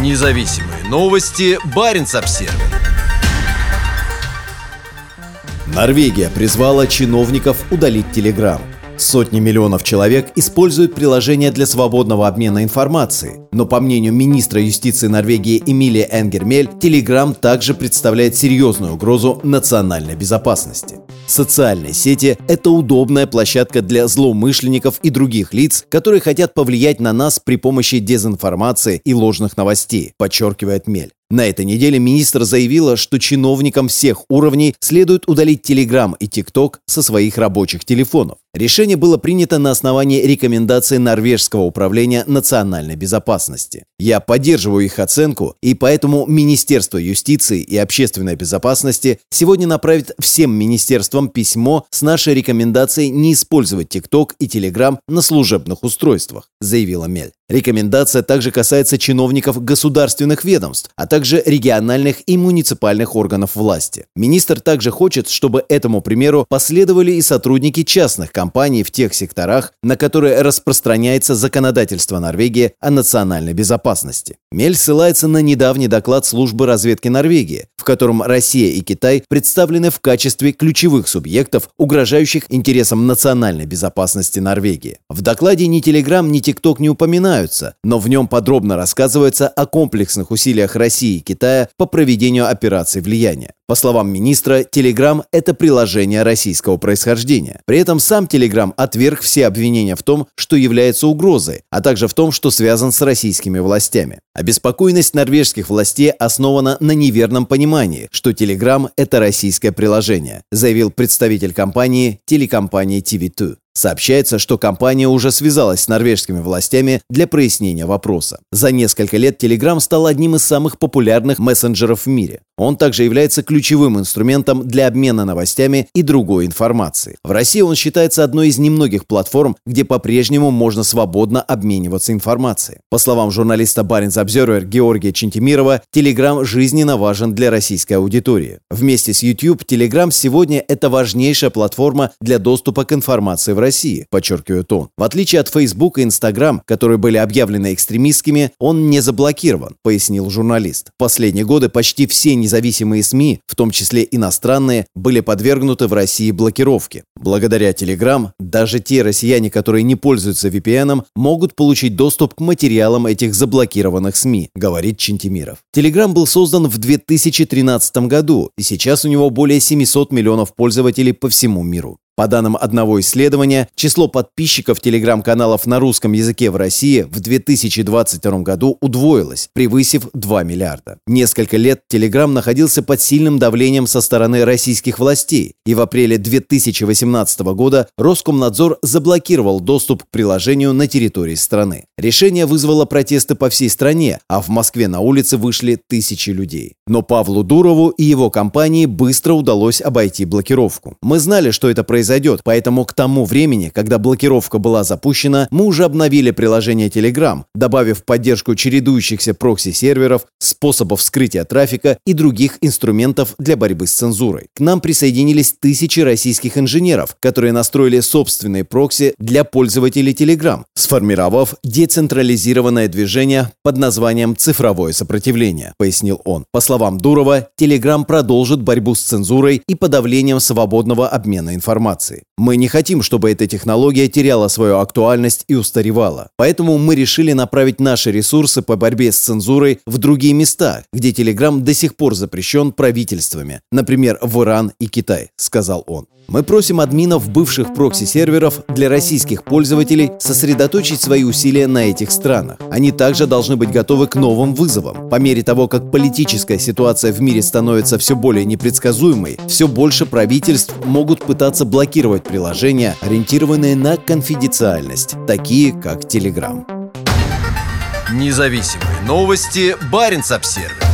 Независимые новости. Барин обсерва Норвегия призвала чиновников удалить Телеграм. Сотни миллионов человек используют приложение для свободного обмена информацией. Но по мнению министра юстиции Норвегии Эмилия Энгермель, Telegram также представляет серьезную угрозу национальной безопасности. Социальные сети – это удобная площадка для злоумышленников и других лиц, которые хотят повлиять на нас при помощи дезинформации и ложных новостей, подчеркивает Мель. На этой неделе министр заявила, что чиновникам всех уровней следует удалить Telegram и TikTok со своих рабочих телефонов. Решение было принято на основании рекомендаций Норвежского управления национальной безопасности. Я поддерживаю их оценку, и поэтому Министерство юстиции и общественной безопасности сегодня направит всем министерствам письмо с нашей рекомендацией не использовать TikTok и Telegram на служебных устройствах, заявила Мель. Рекомендация также касается чиновников государственных ведомств, а также региональных и муниципальных органов власти. Министр также хочет, чтобы этому примеру последовали и сотрудники частных компаний в тех секторах, на которые распространяется законодательство Норвегии о национальной безопасности. Мель ссылается на недавний доклад службы разведки Норвегии, в котором Россия и Китай представлены в качестве ключевых субъектов, угрожающих интересам национальной безопасности Норвегии. В докладе ни Телеграм, ни ТикТок не упоминают, упоминаются, но в нем подробно рассказывается о комплексных усилиях России и Китая по проведению операций влияния. По словам министра, Telegram – это приложение российского происхождения. При этом сам Telegram отверг все обвинения в том, что является угрозой, а также в том, что связан с российскими властями. Обеспокоенность норвежских властей основана на неверном понимании, что Telegram – это российское приложение, заявил представитель компании телекомпании TV2. Сообщается, что компания уже связалась с норвежскими властями для прояснения вопроса. За несколько лет Telegram стал одним из самых популярных мессенджеров в мире. Он также является ключевым инструментом для обмена новостями и другой информацией. В России он считается одной из немногих платформ, где по-прежнему можно свободно обмениваться информацией. По словам журналиста Баринс Обзервер Георгия Чентимирова, Telegram жизненно важен для российской аудитории. Вместе с YouTube Telegram сегодня это важнейшая платформа для доступа к информации в России, подчеркивает он. В отличие от Facebook и Instagram, которые были объявлены экстремистскими, он не заблокирован, пояснил журналист. В последние годы почти все независимые СМИ, в том числе иностранные, были подвергнуты в России блокировке. Благодаря Telegram даже те россияне, которые не пользуются VPN, могут получить доступ к материалам этих заблокированных СМИ, говорит Чентимиров. Telegram был создан в 2013 году, и сейчас у него более 700 миллионов пользователей по всему миру. По данным одного исследования, число подписчиков телеграм-каналов на русском языке в России в 2022 году удвоилось, превысив 2 миллиарда. Несколько лет Телеграм находился под сильным давлением со стороны российских властей, и в апреле 2018 года Роскомнадзор заблокировал доступ к приложению на территории страны. Решение вызвало протесты по всей стране, а в Москве на улице вышли тысячи людей. Но Павлу Дурову и его компании быстро удалось обойти блокировку. Мы знали, что это произошло произойдет, поэтому к тому времени, когда блокировка была запущена, мы уже обновили приложение Telegram, добавив поддержку чередующихся прокси-серверов, способов скрытия трафика и других инструментов для борьбы с цензурой. К нам присоединились тысячи российских инженеров, которые настроили собственные прокси для пользователей Telegram, сформировав децентрализированное движение под названием «Цифровое сопротивление», пояснил он. По словам Дурова, Telegram продолжит борьбу с цензурой и подавлением свободного обмена информацией информации. Мы не хотим, чтобы эта технология теряла свою актуальность и устаревала. Поэтому мы решили направить наши ресурсы по борьбе с цензурой в другие места, где Telegram до сих пор запрещен правительствами, например, в Иран и Китай, сказал он. Мы просим админов бывших прокси-серверов для российских пользователей сосредоточить свои усилия на этих странах. Они также должны быть готовы к новым вызовам. По мере того, как политическая ситуация в мире становится все более непредсказуемой, все больше правительств могут пытаться блокировать приложения, ориентированные на конфиденциальность, такие как Telegram. Независимые новости. Барин обсервис